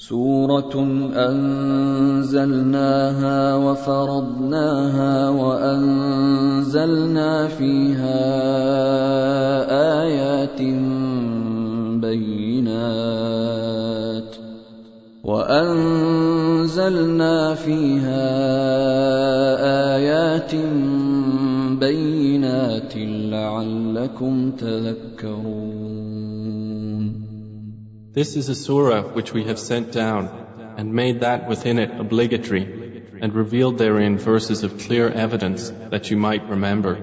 سورة أنزلناها وفرضناها وأنزلنا فيها آيات بينات وأنزلنا فيها آيات بينات لعلكم تذكرون This is a surah which we have sent down and made that within it obligatory and revealed therein verses of clear evidence that you might remember.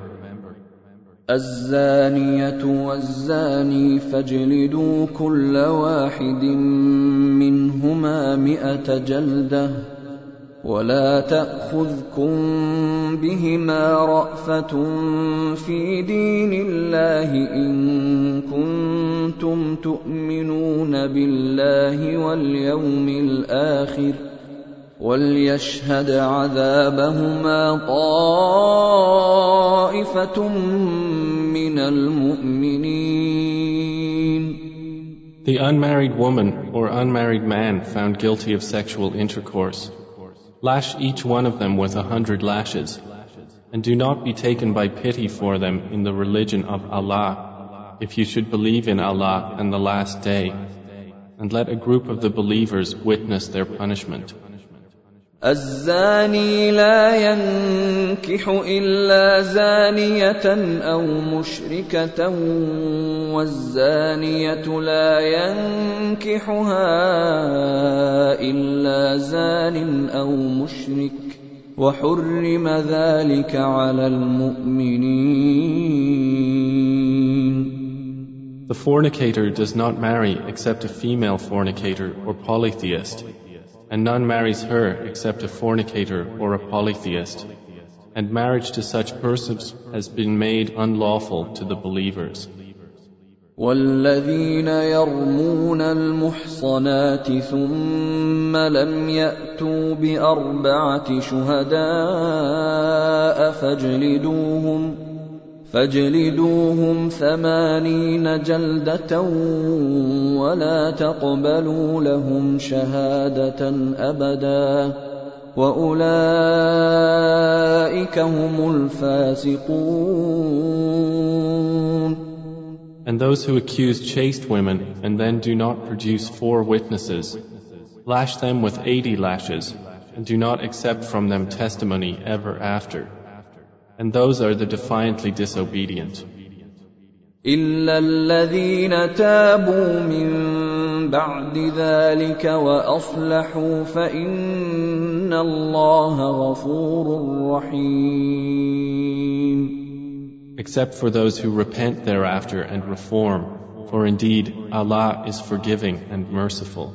الزانية والزاني فاجلدوا كل واحد منهما مئة جلدة ولا تأخذكم بهما رأفة في دين الله إن كنتم تؤمنون بالله واليوم الآخر وليشهد عذابهما طائفة من المؤمنين The unmarried woman or unmarried man found guilty of sexual intercourse. Lash each one of them with a hundred lashes, and do not be taken by pity for them in the religion of Allah, if you should believe in Allah and the last day, and let a group of the believers witness their punishment. الزاني لا ينكح إلا زانية أو مشركة والزانية لا ينكحها إلا زان أو مشرك. وحرم ذلك على المؤمنين. The fornicator does not marry except a female fornicator or polytheist, and none marries her except a fornicator or a polytheist. And marriage to such persons has been made unlawful to the believers. والذين يرمون المحصنات ثم لم يأتوا بأربعة شهداء فاجلدوهم فاجلدوهم ثمانين جلدة ولا تقبلوا لهم شهادة أبدا وأولئك هم الفاسقون And those who accuse chaste women and then do not produce four witnesses, lash them with eighty lashes, and do not accept from them testimony ever after. And those are the defiantly disobedient. إلا الذين تابوا من بعد ذلك وأصلحوا فإن الله غفور رحيم Except for those who repent thereafter and reform, for indeed Allah is forgiving and merciful.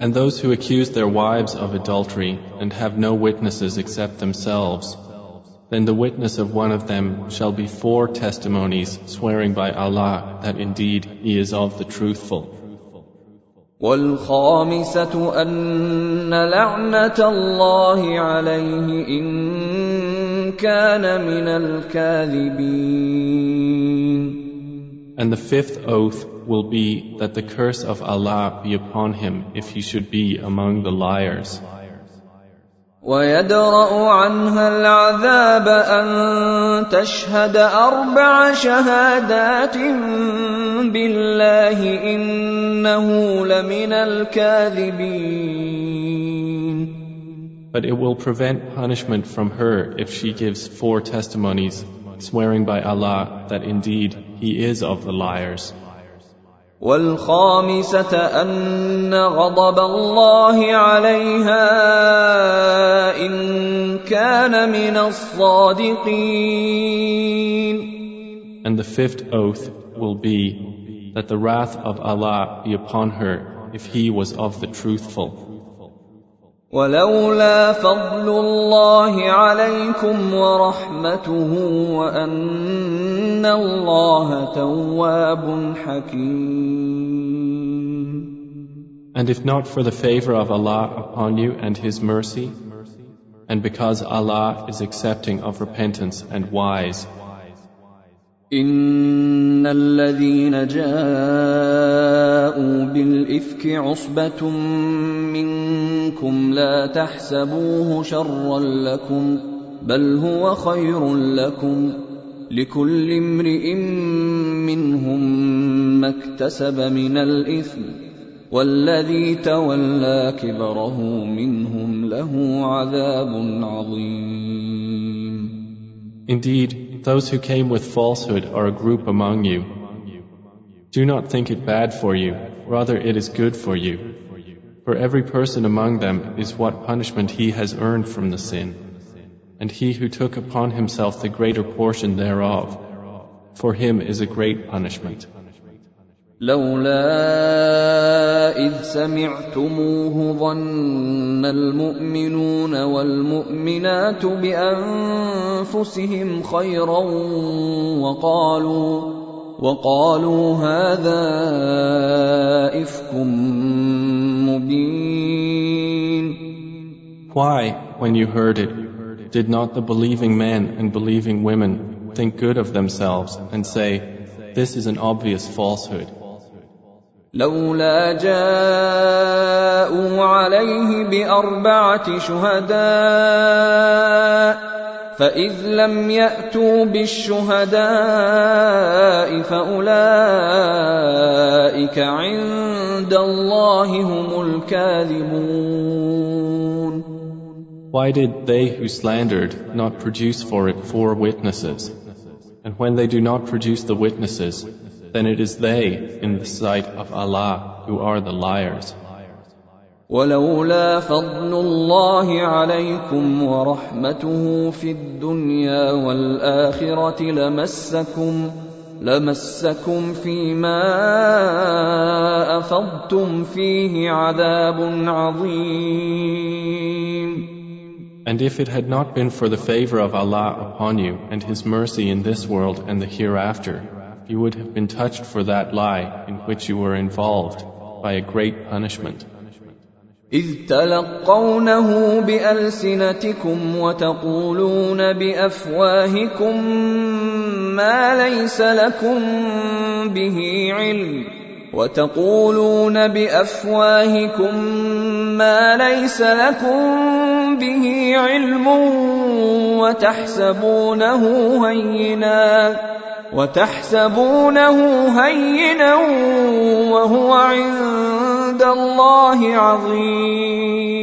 And those who accuse their wives of adultery and have no witnesses except themselves, then the witness of one of them shall be four testimonies swearing by Allah that indeed he is of the truthful. والخامسة أن لعنة الله عليه إن كان من الكاذبين And the fifth oath will be that the curse of Allah be upon him if he should be among the liars. ويدرأ عنها العذاب أن تشهد أربع شهادات بالله إنه لمن الكاذبين But it will prevent punishment from her if she gives four testimonies, swearing by Allah that indeed he is of the liars. والخامسة أن غضب الله عليها إن كان من الصادقين And the fifth oath will be that the wrath of Allah be upon her if he was of the truthful. ولولا فضل الله عليكم ورحمته وان الله تواب حكيم And if not for the favor of Allah upon you and His mercy, and because Allah is accepting of repentance and wise, ان الذين جاءوا بالافك عصبه منكم لا تحسبوه شرا لكم بل هو خير لكم لكل امرئ منهم ما اكتسب من الاثم والذي تولى كبره منهم له عذاب عظيم Indeed, those who came with falsehood are a group among you. Do not think it bad for you, rather it is good for you. For every person among them is what punishment he has earned from the sin. And he who took upon himself the greater portion thereof, for him is a great punishment. لولا إذ سمعتموه ظن المؤمنون والمؤمنات بأنفسهم خيرا وقالوا وقالوا هذا إفك مبين Why, when you heard it, did not the believing men and believing women think good of themselves and say, This is an obvious falsehood? لولا جاءوا عليه باربعه شهداء فاذ لم ياتوا بالشهداء فاولئك عند الله هم الكاذبون Why did they who slandered not produce for it four witnesses? And when they do not produce the witnesses, then it is they in the sight of Allah who are the liars. ولولا فضل الله عليكم ورحمته في الدنيا والآخرة لمسكم لمسكم فيما أفضتم فيه عذاب عظيم And if it had not been for the favor of Allah upon you and His mercy in this world and the hereafter, you would have been touched for that lie in which you were involved by a great punishment. إذ تلقونه بألسنتكم وتقولون بأفواهكم ما ليس لكم به علم وتقولون بأفواهكم ما ليس لكم به علم وتحسبونه هينا وتحسبونه هينا وهو عند الله عظيم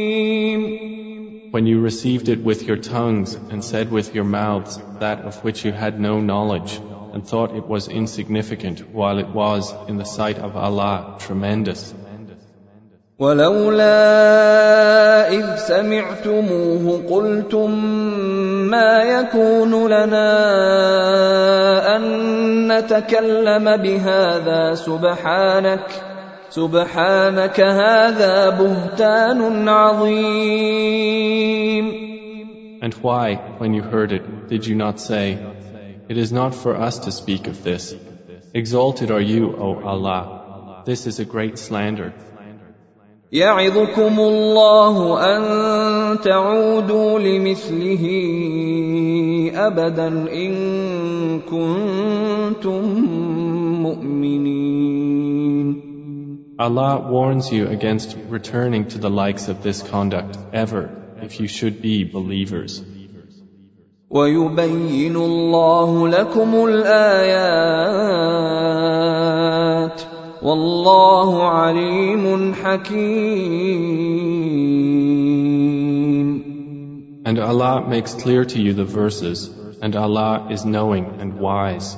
When you received it with your tongues and said with your mouths that of which you had no knowledge and thought it was insignificant while it was in the sight of Allah tremendous. ولولا إذ سمعتموه قلتم ما يكون لنا أن نتكلم بهذا سبحانك سبحانك هذا بهتان عظيم And why, when you heard it, did you not say, It is not for us to speak of this. Exalted are you, O Allah. This is a great slander. يعظكم الله أن تعودوا لمثله أبدا إن كنتم مؤمنين Allah warns you against returning to the likes of this conduct ever if you should be believers. ويبين الله لكم الآيات والله عليم حكيم And Allah makes clear to you the verses, and Allah is knowing and wise.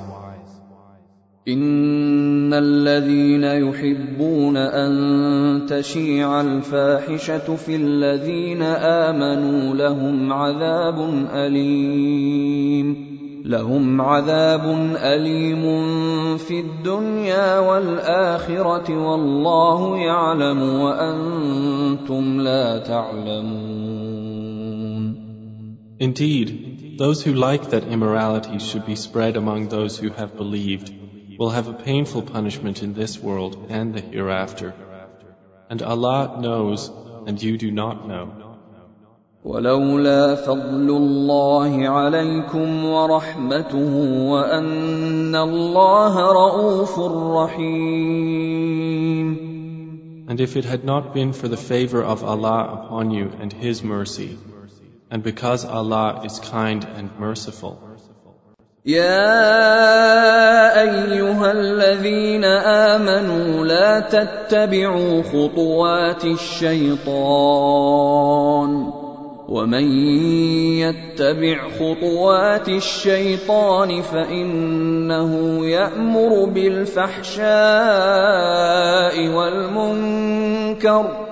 ان الذين يحبون ان تشيع الفاحشه في الذين امنوا لهم عذاب اليم لهم عذاب اليم في الدنيا والاخره والله يعلم وأنتم لا تعلمون Indeed, those who like that immorality should be spread among those who have believed will have a painful punishment in this world and the hereafter. And Allah knows, and you do not know. ولولا فضل الله عليكم ورحمته وأن الله رؤوف رحيم And if it had not been for the favor of Allah upon you and His mercy, and because Allah is kind and merciful, يا أيها الذين آمنوا لا تتبعوا خطوات الشيطان. ومن يتبع خطوات الشيطان فإنه يأمر بالفحشاء والمنكر.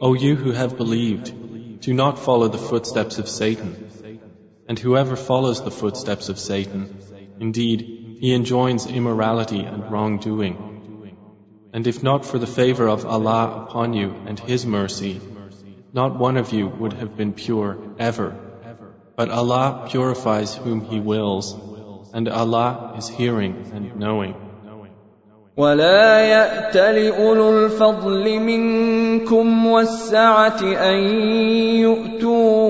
O you who have believed, do not follow the footsteps of Satan. And whoever follows the footsteps of Satan, indeed, he enjoins immorality and wrongdoing. And if not for the favor of Allah upon you and His mercy, not one of you would have been pure ever. But Allah purifies whom He wills, and Allah is hearing and knowing. ولا يات لاولو الفضل منكم والسعه ان يؤتوا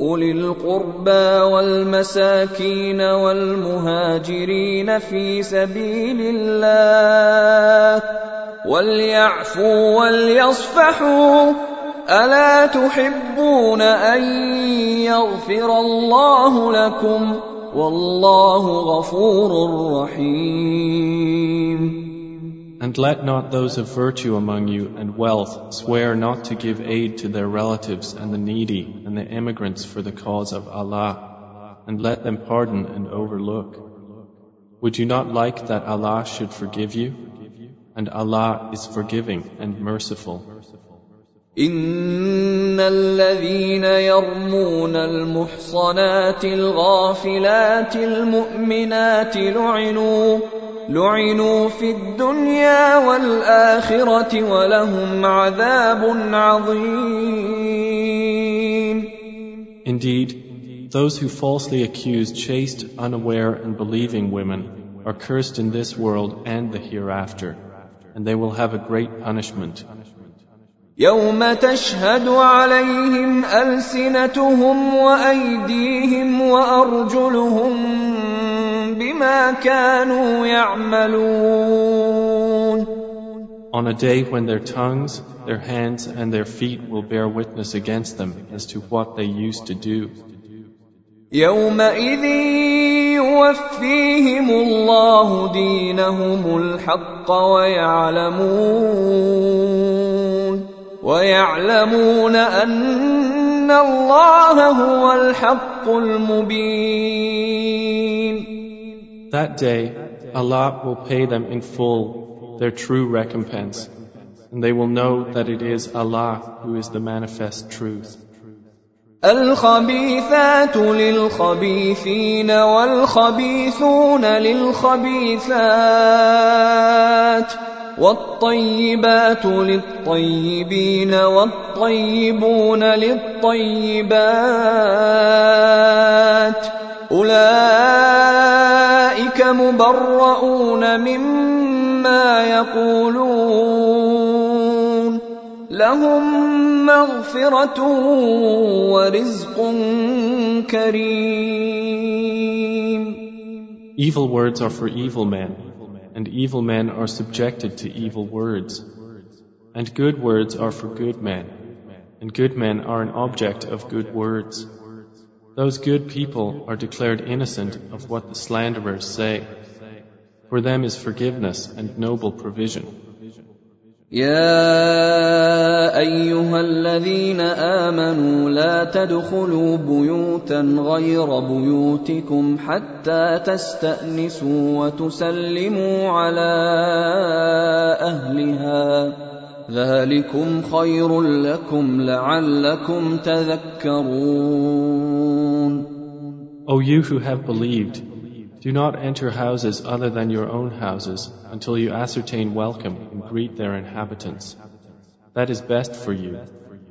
اولي القربى والمساكين والمهاجرين في سبيل الله وليعفوا وليصفحوا الا تحبون ان يغفر الله لكم And let not those of virtue among you and wealth swear not to give aid to their relatives and the needy and the immigrants for the cause of Allah, and let them pardon and overlook. Would you not like that Allah should forgive you? And Allah is forgiving and merciful. ان الذين يرمون المحصنات الغافلات المؤمنات لعنوا لعنوا في الدنيا والاخره ولهم عذاب عظيم Indeed, those who falsely accuse chaste, unaware, and believing women are cursed in this world and the hereafter, and they will have a great punishment. يوم تشهد عليهم السنتهم وايديهم وارجلهم بما كانوا يعملون On a day when their tongues, their hands, and their feet will bear witness against them as to what they used to do. يومئذ يوفيهم الله دينهم الحق ويعلمون ويعلمون ان الله هو الحق المبين That day, Allah will pay them in full their true recompense, and they will know that it is Allah who is the manifest truth. الخبيثات للخبيثين والخبيثون للخبيثات والطيبات للطيبين والطيبون للطيبات أولئك مبرؤون مما يقولون لهم مغفرة ورزق كريم. Evil words are for evil men, and evil men are subjected to evil words. And good words are for good men, and good men are an object of good words. Those good people are declared innocent of what the slanderers say. For them is forgiveness and noble provision. يا ايها الذين امنوا لا تدخلوا بيوتا غير بيوتكم حتى تستانسوا وتسلموا على اهلها ذلكم خير لكم لعلكم تذكرون O you who have believed, do not enter houses other than your own houses until you ascertain welcome and greet their inhabitants. That is best for you.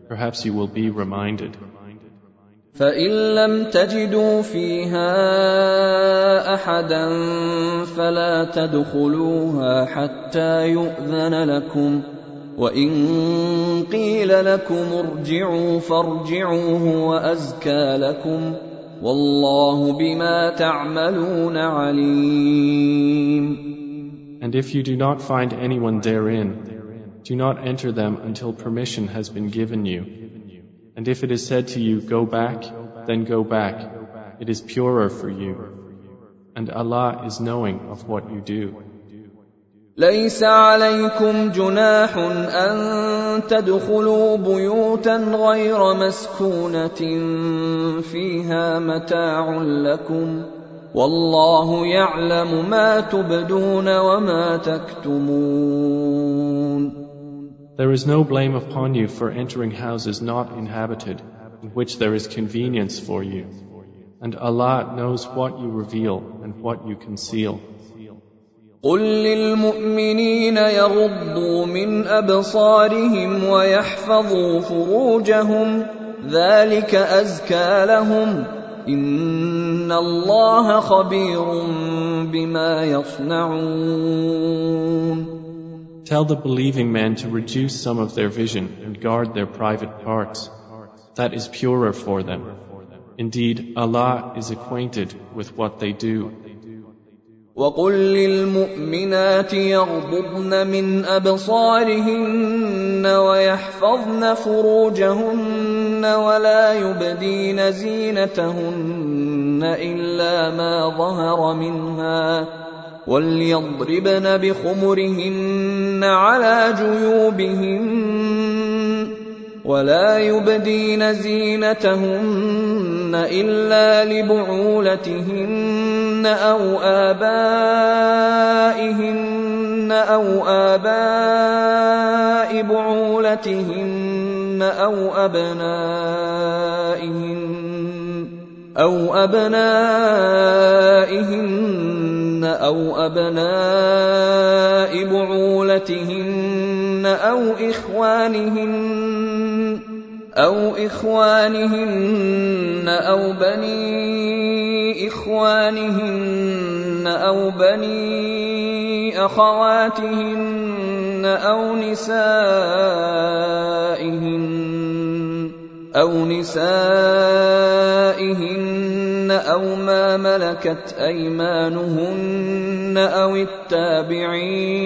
Perhaps you will be reminded. فإن لم تجدوا فيها أحدا فلا تدخلوها حتى يؤذن لكم وإن قيل لكم ارجعوا فارجعوا هو أزكى لكم and if you do not find anyone therein, do not enter them until permission has been given you. And if it is said to you, go back, then go back. It is purer for you. And Allah is knowing of what you do. ليس عليكم جناح ان تدخلوا بيوتا غير مسكونه فيها متاع لكم والله يعلم ما تبدون وما تكتمون There is no blame upon you for entering houses not inhabited, in which there is convenience for you. And Allah knows what you reveal and what you conceal. قل للمؤمنين يغضوا من ابصارهم ويحفظوا فروجهم ذلك ازكى لهم ان الله خبير بما يصنعون Tell the believing men to reduce some of their vision and guard their private parts. That is purer for them. Indeed, Allah is acquainted with what they do. وقل للمؤمنات يغضضن من أبصارهن ويحفظن فروجهن ولا يبدين زينتهن إلا ما ظهر منها وليضربن بخمرهن على جيوبهن ولا يبدين زينتهن إلا لبعولتهن أو آبائهن أو آباء بعولتهن أو أبنائهن أو أبنائهن أو أبناء بعولتهن أو إخوانهن أو إخوانهن أو بنين إخوانهن أو بني أخواتهن أو نسائهن أو نسائهن أو ما ملكت أيمانهن أو التابعين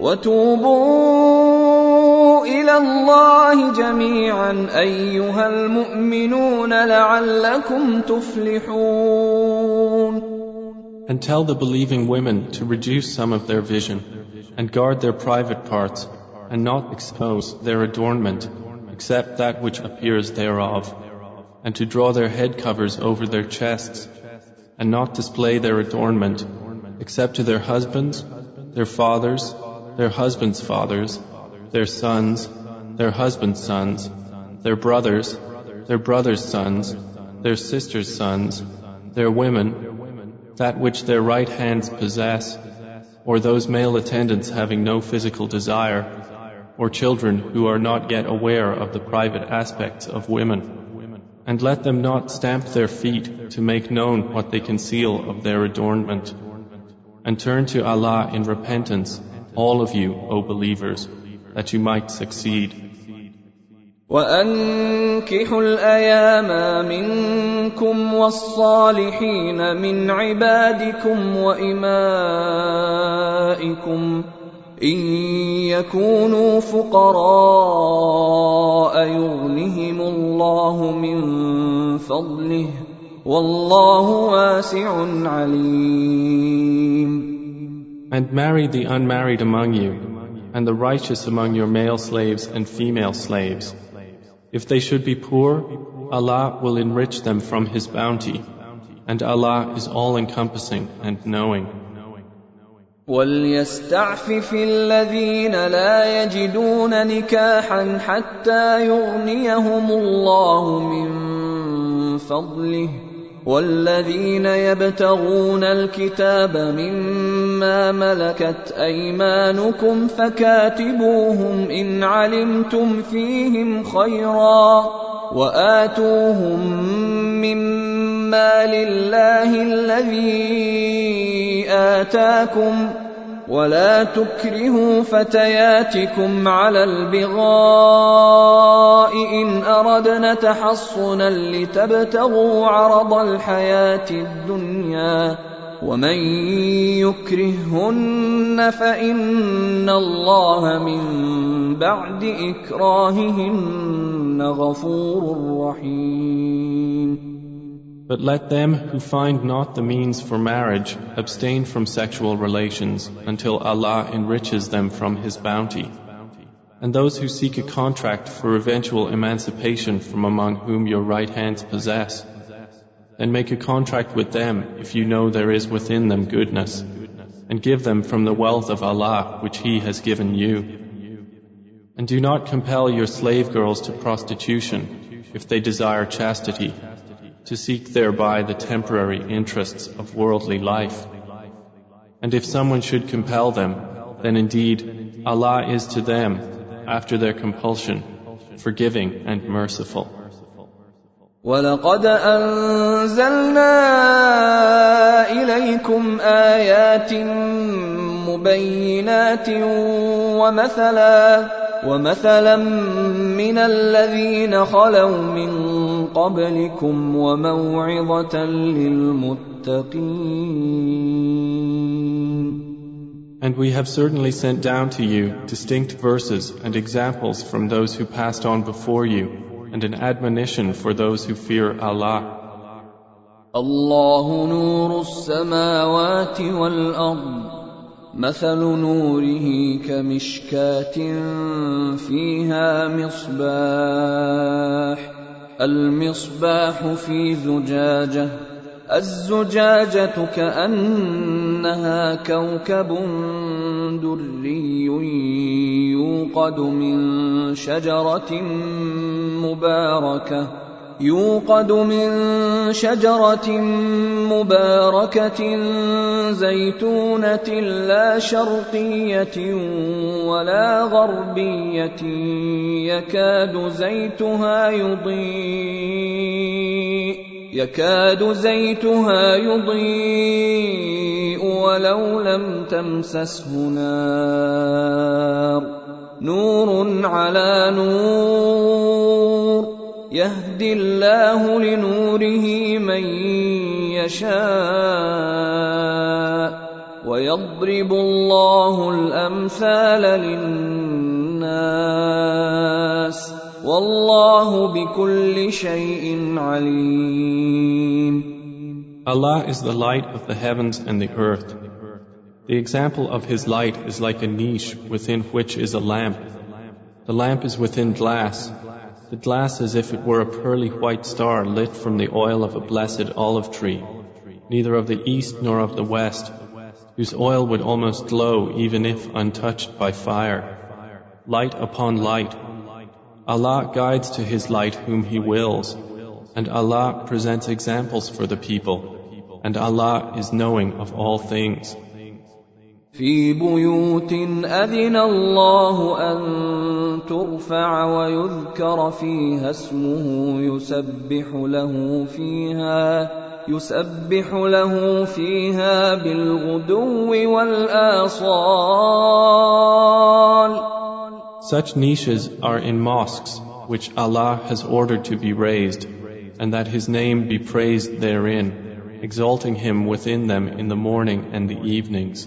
وتوبوا الى الله جميعا ايها المؤمنون لعلكم تفلحون And tell the believing women to reduce some of their vision and guard their private parts and not expose their adornment except that which appears thereof and to draw their head covers over their chests and not display their adornment except to their husbands, their fathers, their husbands' fathers, their sons, their husbands' sons, their brothers, their brothers' sons, their sisters' sons, their women, that which their right hands possess, or those male attendants having no physical desire, or children who are not yet aware of the private aspects of women. And let them not stamp their feet to make known what they conceal of their adornment. And turn to Allah in repentance, all of you, O believers, that you might succeed. وأنكحوا الأيام منكم والصالحين من عبادكم وإمائكم إن يكونوا فقراء يغنهم الله من فضله والله واسع عليم And marry the unmarried among you, and the righteous among your male slaves and female slaves. If they should be poor, Allah will enrich them from His bounty, and Allah is all encompassing and knowing. وليستعفف الذين لا يجدون نكاحا حتى يغنيهم الله من فضله والذين يبتغون الكتاب مما ملكت أيمانكم فكاتبوهم إن علمتم فيهم خيرا وآتوهم مما لله الذي آتاكم ولا تكرهوا فتياتكم على البغاء إن أردنا تحصنا لتبتغوا عرض الحياة الدنيا ومن يكرههن فان الله من بعد اكراههن غفور رحيم But let them who find not the means for marriage abstain from sexual relations until Allah enriches them from His bounty. And those who seek a contract for eventual emancipation from among whom your right hands possess, then make a contract with them if you know there is within them goodness, and give them from the wealth of Allah which He has given you. And do not compel your slave girls to prostitution if they desire chastity to seek thereby the temporary interests of worldly life. And if someone should compel them, then indeed Allah is to them, after their compulsion, forgiving and merciful. ولقد أنزلنا إليكم آيات مبينات ومثلا ومثلا من الذين خلوا من قبلكم وموعظة للمتقين And we have certainly sent down to you distinct verses and examples from those who passed on before you, and an admonition for those who fear Allah. الله نور السماوات والأرض مثل نوره كمشكاة فيها مصباح المصباح في زجاجة الزجاجة كأنها كوكب دري يوقد من شجرة مباركة يوقد من شجرة مباركة زيتونة لا شرقية ولا غربية يكاد زيتها يضيء يكاد زيتها يضيء ولو لم تمسسه نار نور على نور. يهدي الله لنوره من يشاء. ويضرب الله الأمثال للناس. والله بكل شيء عليم. Allah is the light of the heavens and the earth. The example of His light is like a niche within which is a lamp. The lamp is within glass. The glass as if it were a pearly white star lit from the oil of a blessed olive tree, neither of the east nor of the west, whose oil would almost glow even if untouched by fire. Light upon light. Allah guides to His light whom He wills, and Allah presents examples for the people, and Allah is knowing of all things. في بيوت أذن الله أن ترفع ويذكر فيها اسمه يسبح له فيها يسبح له فيها بالغدو والآصال Such niches are in mosques which Allah has ordered to be raised and that His name be praised therein, exalting Him within them in the morning and the evenings.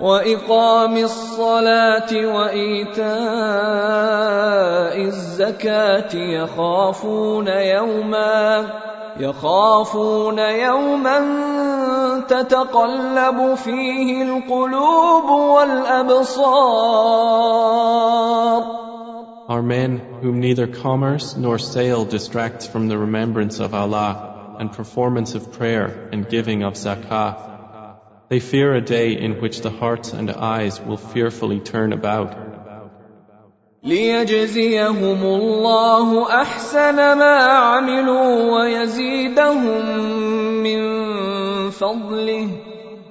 وإقام الصلاة وإيتاء الزكاة يخافون يوما يخافون يوما تتقلب فيه القلوب والابصار Are men whom neither commerce nor sale distracts from the remembrance of Allah and performance of prayer and giving of zakah. They fear a day in which the hearts and eyes will fearfully turn about. ليجزيهم الله احسن ما عملوا ويزيدهم من فضله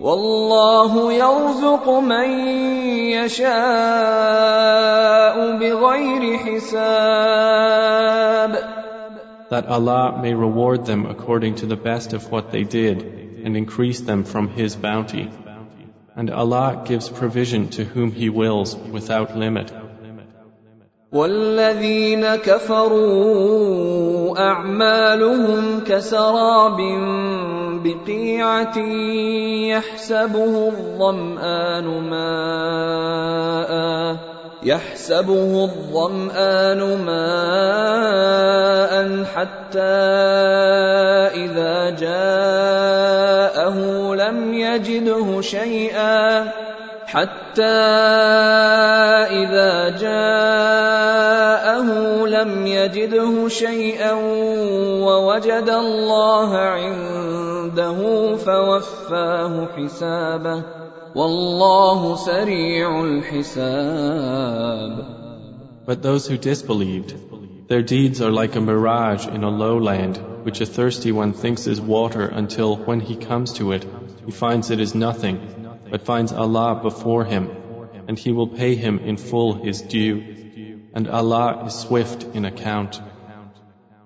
والله يرزق من يشاء بغير حساب That Allah may reward them according to the best of what they did and increase them from His bounty. And Allah gives provision to whom He wills without limit. والذين كفروا اعمالهم كسراب بقيعه يحسبه الظمان ماء يحسبه الظمآن ماء حتى إذا جاءه لم يجده شيئا حتى إذا جاءه لم يجده شيئا ووجد الله عنده فوفاه حسابه والله سريع الحساب But those who disbelieved, their deeds are like a mirage in a lowland, which a thirsty one thinks is water until when he comes to it, he finds it is nothing but finds Allah before him, and He will pay him in full his due, and Allah is swift in account.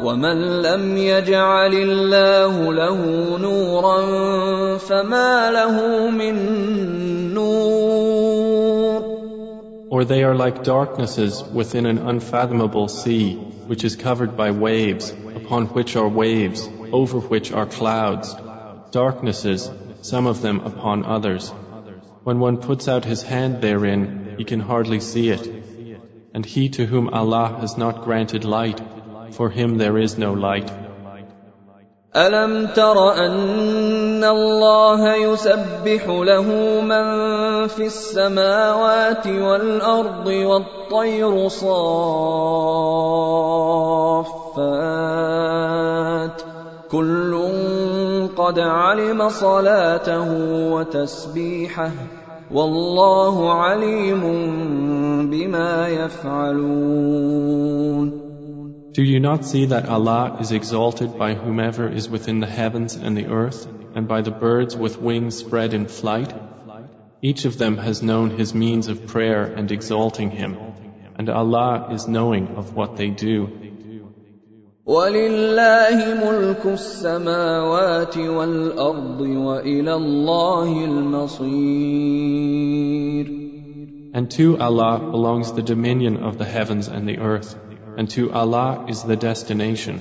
ومن لم يجعل الله له نورا فما له من نور Or they are like darknesses within an unfathomable sea, which is covered by waves, upon which are waves, over which are clouds, darknesses, some of them upon others. When one puts out his hand therein, he can hardly see it. And he to whom Allah has not granted light, for him there is no light. ألم تر أن الله يسبح له من في السماوات والأرض والطير صافات كل قد علم صلاته وتسبيحه والله عليم بما يفعلون Do you not see that Allah is exalted by whomever is within the heavens and the earth, and by the birds with wings spread in flight? Each of them has known his means of prayer and exalting him, and Allah is knowing of what they do. ولله ملك السماوات والأرض وإلى الله المصير And to Allah belongs the dominion of the heavens and the earth, And to Allah is the destination.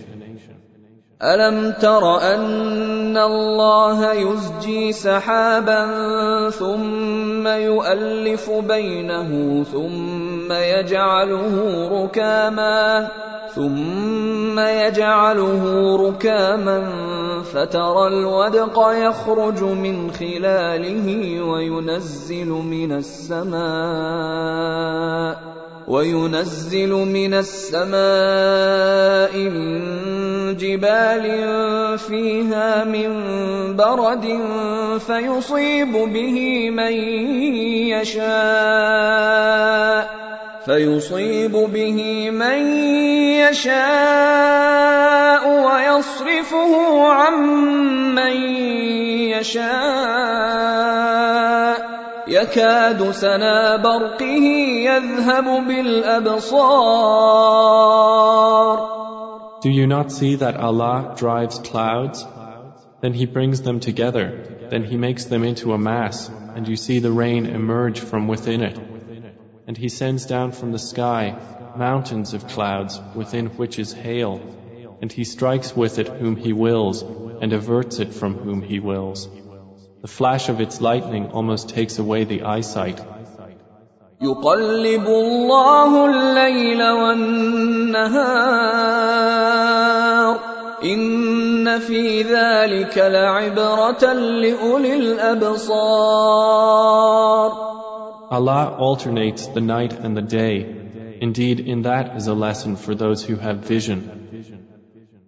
ألم تر أن الله يزجي سحابا ثم يؤلف بينه ثم يجعله ركاما ثم يجعله ركاما فترى الودق يخرج من خلاله وينزل من السماء وينزل من السماء من جبال فيها من برد فيصيب به من يشاء فيصيب به من يشاء ويصرفه عن من يشاء يكاد سنا برقه يذهب بالابصار Do you not see that Allah drives clouds? Then He brings them together. Then He makes them into a mass, and you see the rain emerge from within it. And He sends down from the sky mountains of clouds within which is hail, and He strikes with it whom He wills, and averts it from whom He wills. The flash of its lightning almost takes away the eyesight. يقلب الله الليل والنهار إن في ذلك لعبرة لأولي الأبصار Allah alternates the night and the day. Indeed, in that is a lesson for those who have vision.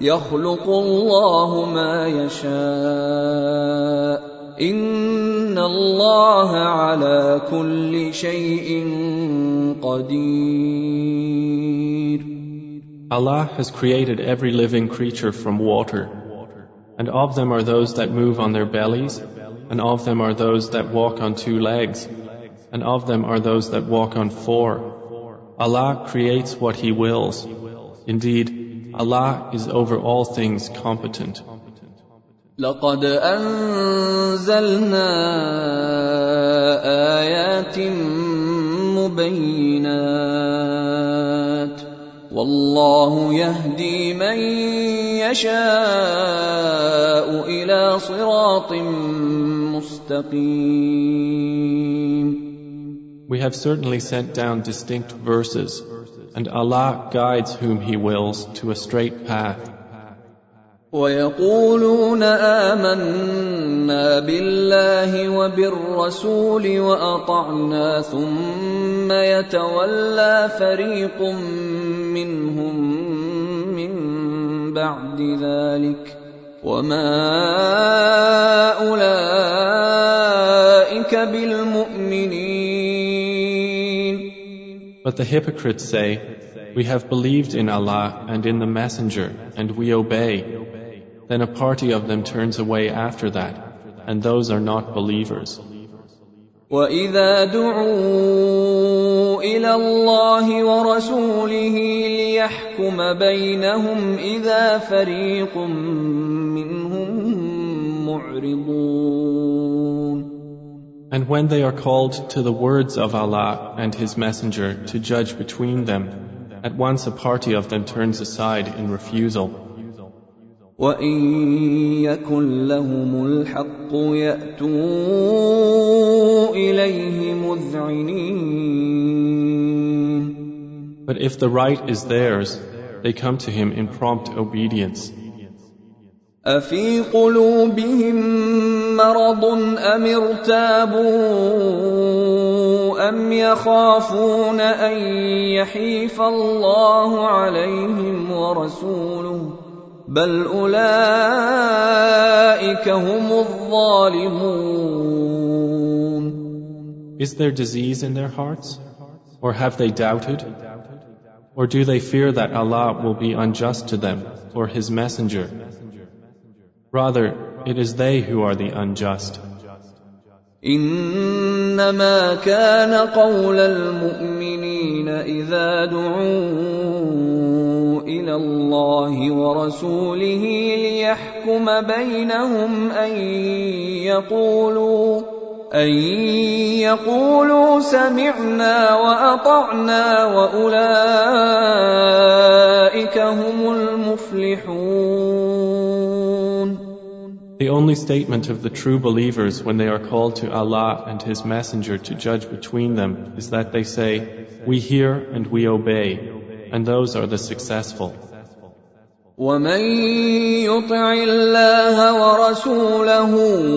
يخلق الله ما يشاء ان الله على كل شيء قدير Allah has created every living creature from water and of them are those that move on their bellies and of them are those that walk on two legs and of them are those that walk on four Allah creates what He wills indeed Allah is over all things competent. لقد أنزلنا آيات مبينات والله يهدي من يشاء إلى صراط مستقيم We have certainly sent down distinct verses and Allah guides whom He wills to a straight path. ويقولون آمنا بالله وبالرسول وأطعنا ثم يتولى فريق منهم من بعد ذلك وما أولئك بالمؤمنين But the hypocrites say, We have believed in Allah and in the Messenger, and we obey. Then a party of them turns away after that, and those are not believers. وإذا دعوا إلى الله ورسوله ليحكم بينهم إذا فريق منهم معرضون And when they are called to the words of Allah and His Messenger to judge between them, at once a party of them turns aside in refusal. وإن يكن لهم الحق يأتوا إليه مذعنين But if the right is theirs, they come to Him in prompt obedience. أفي قلوبهم مرض أم ارتابوا أم يخافون أن يحيف الله عليهم ورسوله بل أولئك هم الظالمون Is there disease in their hearts? Or have they doubted? Or do they fear that Allah will be unjust to them or His Messenger? Rather, it is they who are the unjust. إنما كان قول المؤمنين إذا دعوا إلى الله ورسوله ليحكم بينهم أن يقولوا أن يقولوا سمعنا وأطعنا وأولئك هم المفلحون The only statement of the true believers when they are called to Allah and His Messenger to judge between them is that they say, We hear and we obey, and those are the successful. ومن يطع الله ورسوله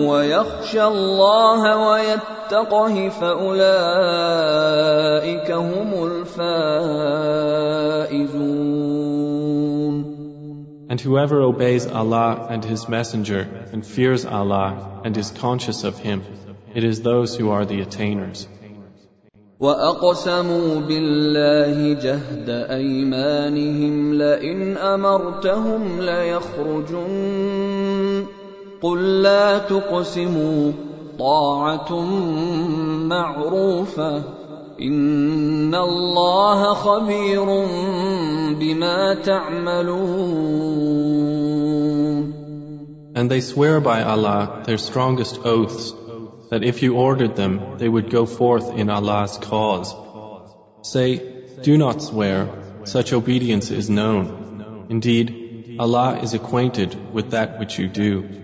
ويخشى الله ويتقه فاولئك هم الفائزون And whoever obeys Allah and His Messenger and fears Allah and is conscious of Him, it is those who are the attainers. واقسموا بالله جهد ايمانهم لئن امرتهم ليخرجن قل لا تقسموا طاعه معروفه ان الله خبير بما تعملون And they swear by Allah their strongest oaths that if you ordered them, they would go forth in Allah's cause. Say, do not swear, such obedience is known. Indeed, Allah is acquainted with that which you do.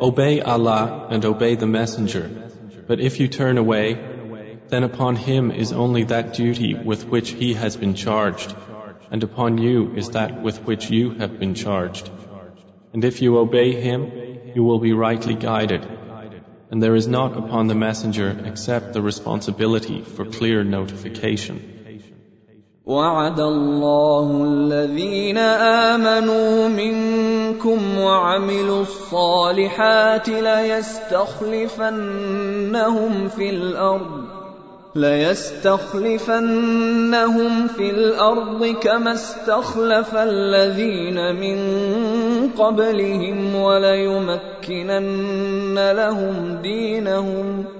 obey Allah and obey the Messenger. But if you turn away, then upon him is only that duty with which he has been charged, and upon you is that with which you have been charged. And if you obey him, you will be rightly guided. And there is not upon the Messenger except the responsibility for clear notification. وعد الله الذين آمنوا منكم وعملوا الصالحات ليستخلفنهم في الأرض ليستخلفنهم في الأرض كما استخلف الذين من قبلهم وليمكنن لهم دينهم.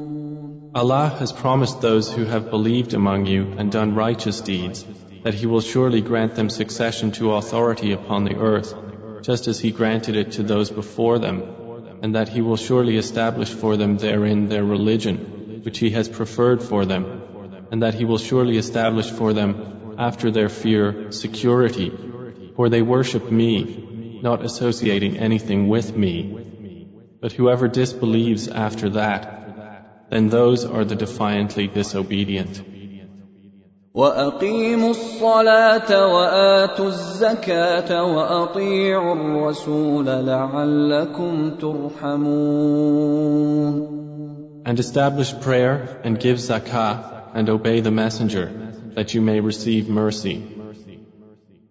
Allah has promised those who have believed among you and done righteous deeds that He will surely grant them succession to authority upon the earth, just as He granted it to those before them, and that He will surely establish for them therein their religion, which He has preferred for them, and that He will surely establish for them after their fear security, for they worship me, not associating anything with me. But whoever disbelieves after that, then those are the defiantly disobedient. واقيموا الصلاه واتوا الزكاه واطيعوا الرسول لعلكم ترحمون And establish prayer and give zakah and obey the messenger that you may receive mercy.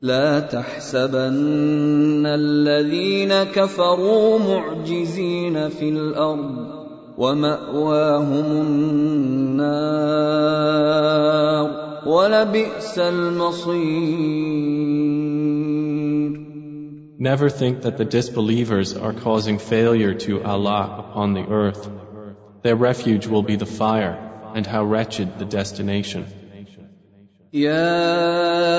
لا تحسبن الذين كفروا معجزين في الارض وماواهم النار ولبئس المصير Never think that the disbelievers are causing failure to Allah upon the earth. Their refuge will be the fire, and how wretched the destination. يا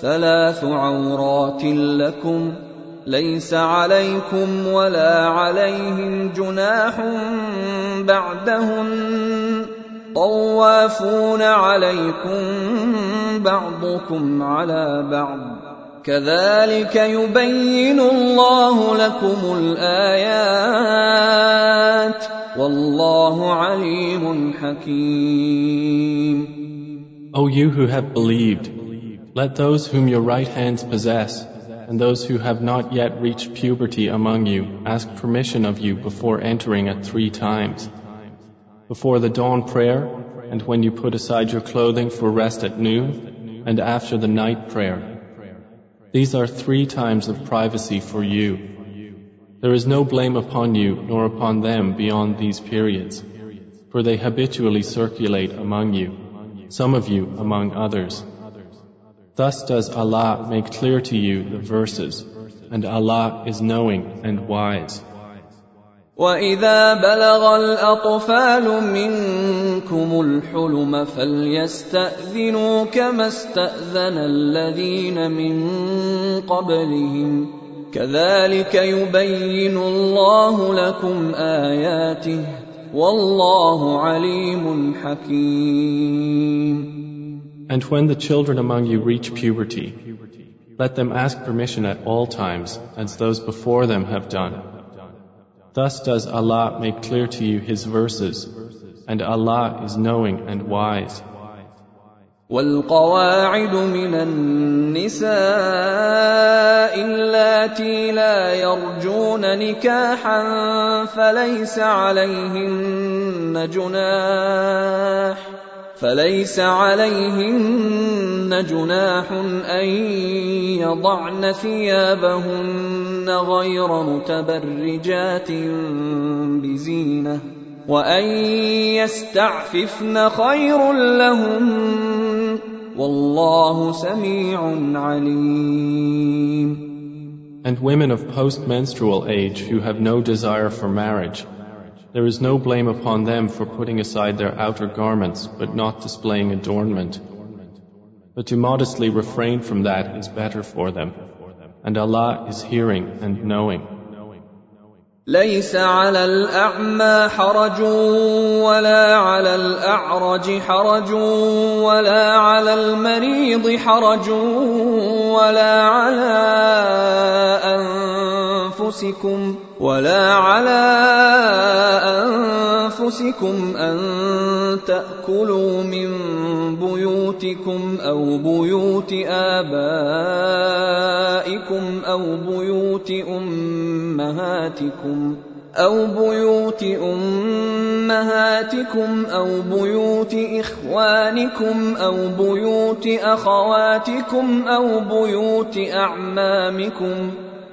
ثلاث عورات لكم ليس عليكم ولا عليهم جناح بعدهن. طوافون عليكم بعضكم على بعض. كذلك يبين الله لكم الآيات. والله عليم حكيم. O you who have believed, let those whom your right hands possess and those who have not yet reached puberty among you ask permission of you before entering at three times. Before the dawn prayer, and when you put aside your clothing for rest at noon, and after the night prayer. These are three times of privacy for you. There is no blame upon you nor upon them beyond these periods, for they habitually circulate among you, some of you among others. Thus does Allah make clear to you the verses, and Allah is knowing and wise. وإذا بلغ الأطفال منكم الحلم فليستأذنوا كما استأذن الذين من قبلهم كذلك يبين الله لكم آياته والله عليم حكيم And when the children among you reach puberty, let them ask permission at all times, as those before them have done. Thus does Allah make clear to you His verses, and Allah is knowing and wise. والقواعد من النساء اللاتي لا يرجون نكاحا فليس عليهن جناح فليس عليهن جناح أن يضعن ثيابهن غير متبرجات بزينة وأن يستعففن خير لهن والله سميع عليم. And women of post-menstrual age who have no desire for marriage, there is no blame upon them for putting aside their outer garments but not displaying adornment. But to modestly refrain from that is better for them, and Allah is hearing and knowing. ليس على الأعمى حرج ولا على الأعرج حرج ولا على المريض حرج ولا على أنفسكم ولا على أنفسكم أن تأكلوا من بيوتكم أو بيوت آبائكم أو بيوت أمهاتكم أو بيوت أمهاتكم أو بيوت إخوانكم أو بيوت أخواتكم أو بيوت أعمامكم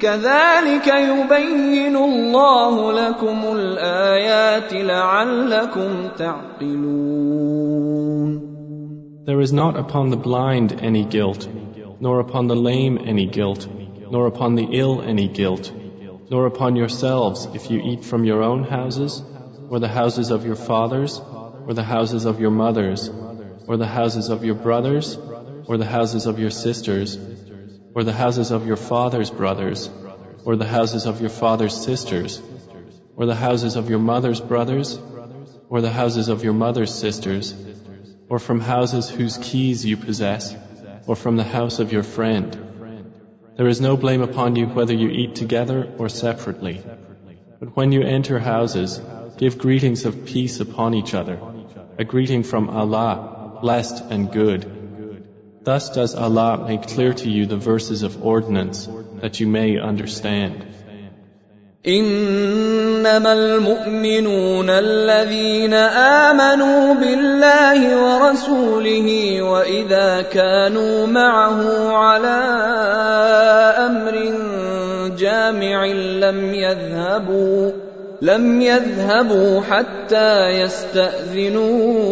كذلك يبين الله لكم الآيات لعلكم تعقلون There is not upon the blind any guilt, nor upon the lame any guilt, nor upon the ill any guilt, nor upon yourselves if you eat from your own houses, or the houses of your fathers, or the houses of your mothers, or the houses of your brothers, or the houses of your sisters, or the houses of your father's brothers, or the houses of your father's sisters, or the houses of your mother's brothers, or the houses of your mother's sisters, or from houses whose keys you possess, or from the house of your friend. There is no blame upon you whether you eat together or separately. But when you enter houses, give greetings of peace upon each other, a greeting from Allah, blessed and good. Thus does Allah make clear to you the verses of ordinance that you may understand. إنما المؤمنون الذين آمنوا بالله ورسوله وإذا كانوا معه على أمر جامع لم يذهبوا لم يذهبوا حتى يستأذنوه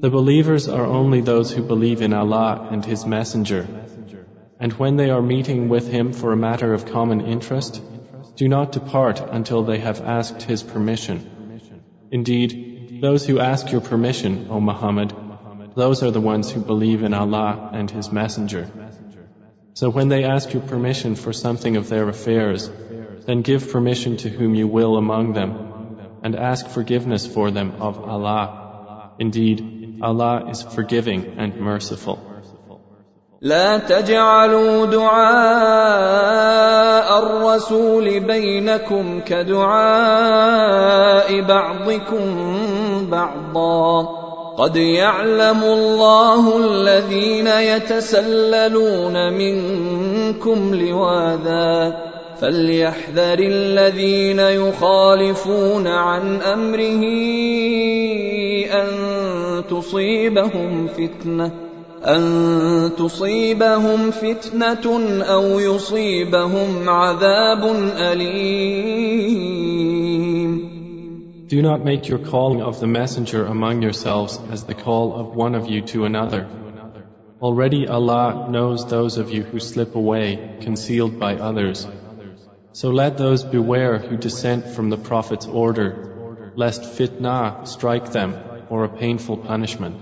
The believers are only those who believe in Allah and His Messenger. And when they are meeting with Him for a matter of common interest, do not depart until they have asked His permission. Indeed, those who ask your permission, O Muhammad, those are the ones who believe in Allah and His Messenger. So when they ask your permission for something of their affairs, then give permission to whom you will among them, and ask forgiveness for them of Allah. Indeed, Allah is forgiving and merciful. لا تجعلوا دعاء الرسول بينكم كدعاء بعضكم بعضا قد يعلم الله الذين يتسللون منكم لواذا فليحذر الذين يخالفون عن امره ان تصيبهم فتنه ان تصيبهم فتنه او يصيبهم عذاب اليم Do not make your calling of the messenger among yourselves as the call of one of you to another. Already Allah knows those of you who slip away, concealed by others. So let those beware who dissent from the Prophet's order, lest fitna strike them or a painful punishment.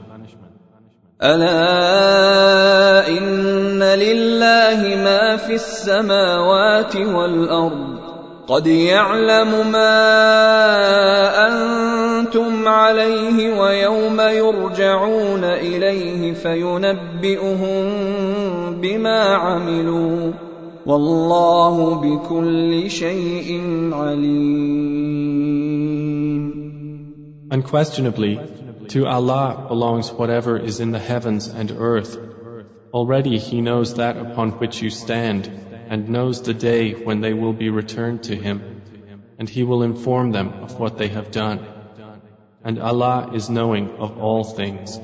الا ان لله ما في السماوات والارض قد يعلم ما أنتم عليه ويوم يرجعون اليه فينبئهم بما عملوا والله بكل شيء عليم Unquestionably, to Allah belongs whatever is in the heavens and earth. Already He knows that upon which you stand, and knows the day when they will be returned to Him, and He will inform them of what they have done. And Allah is knowing of all things.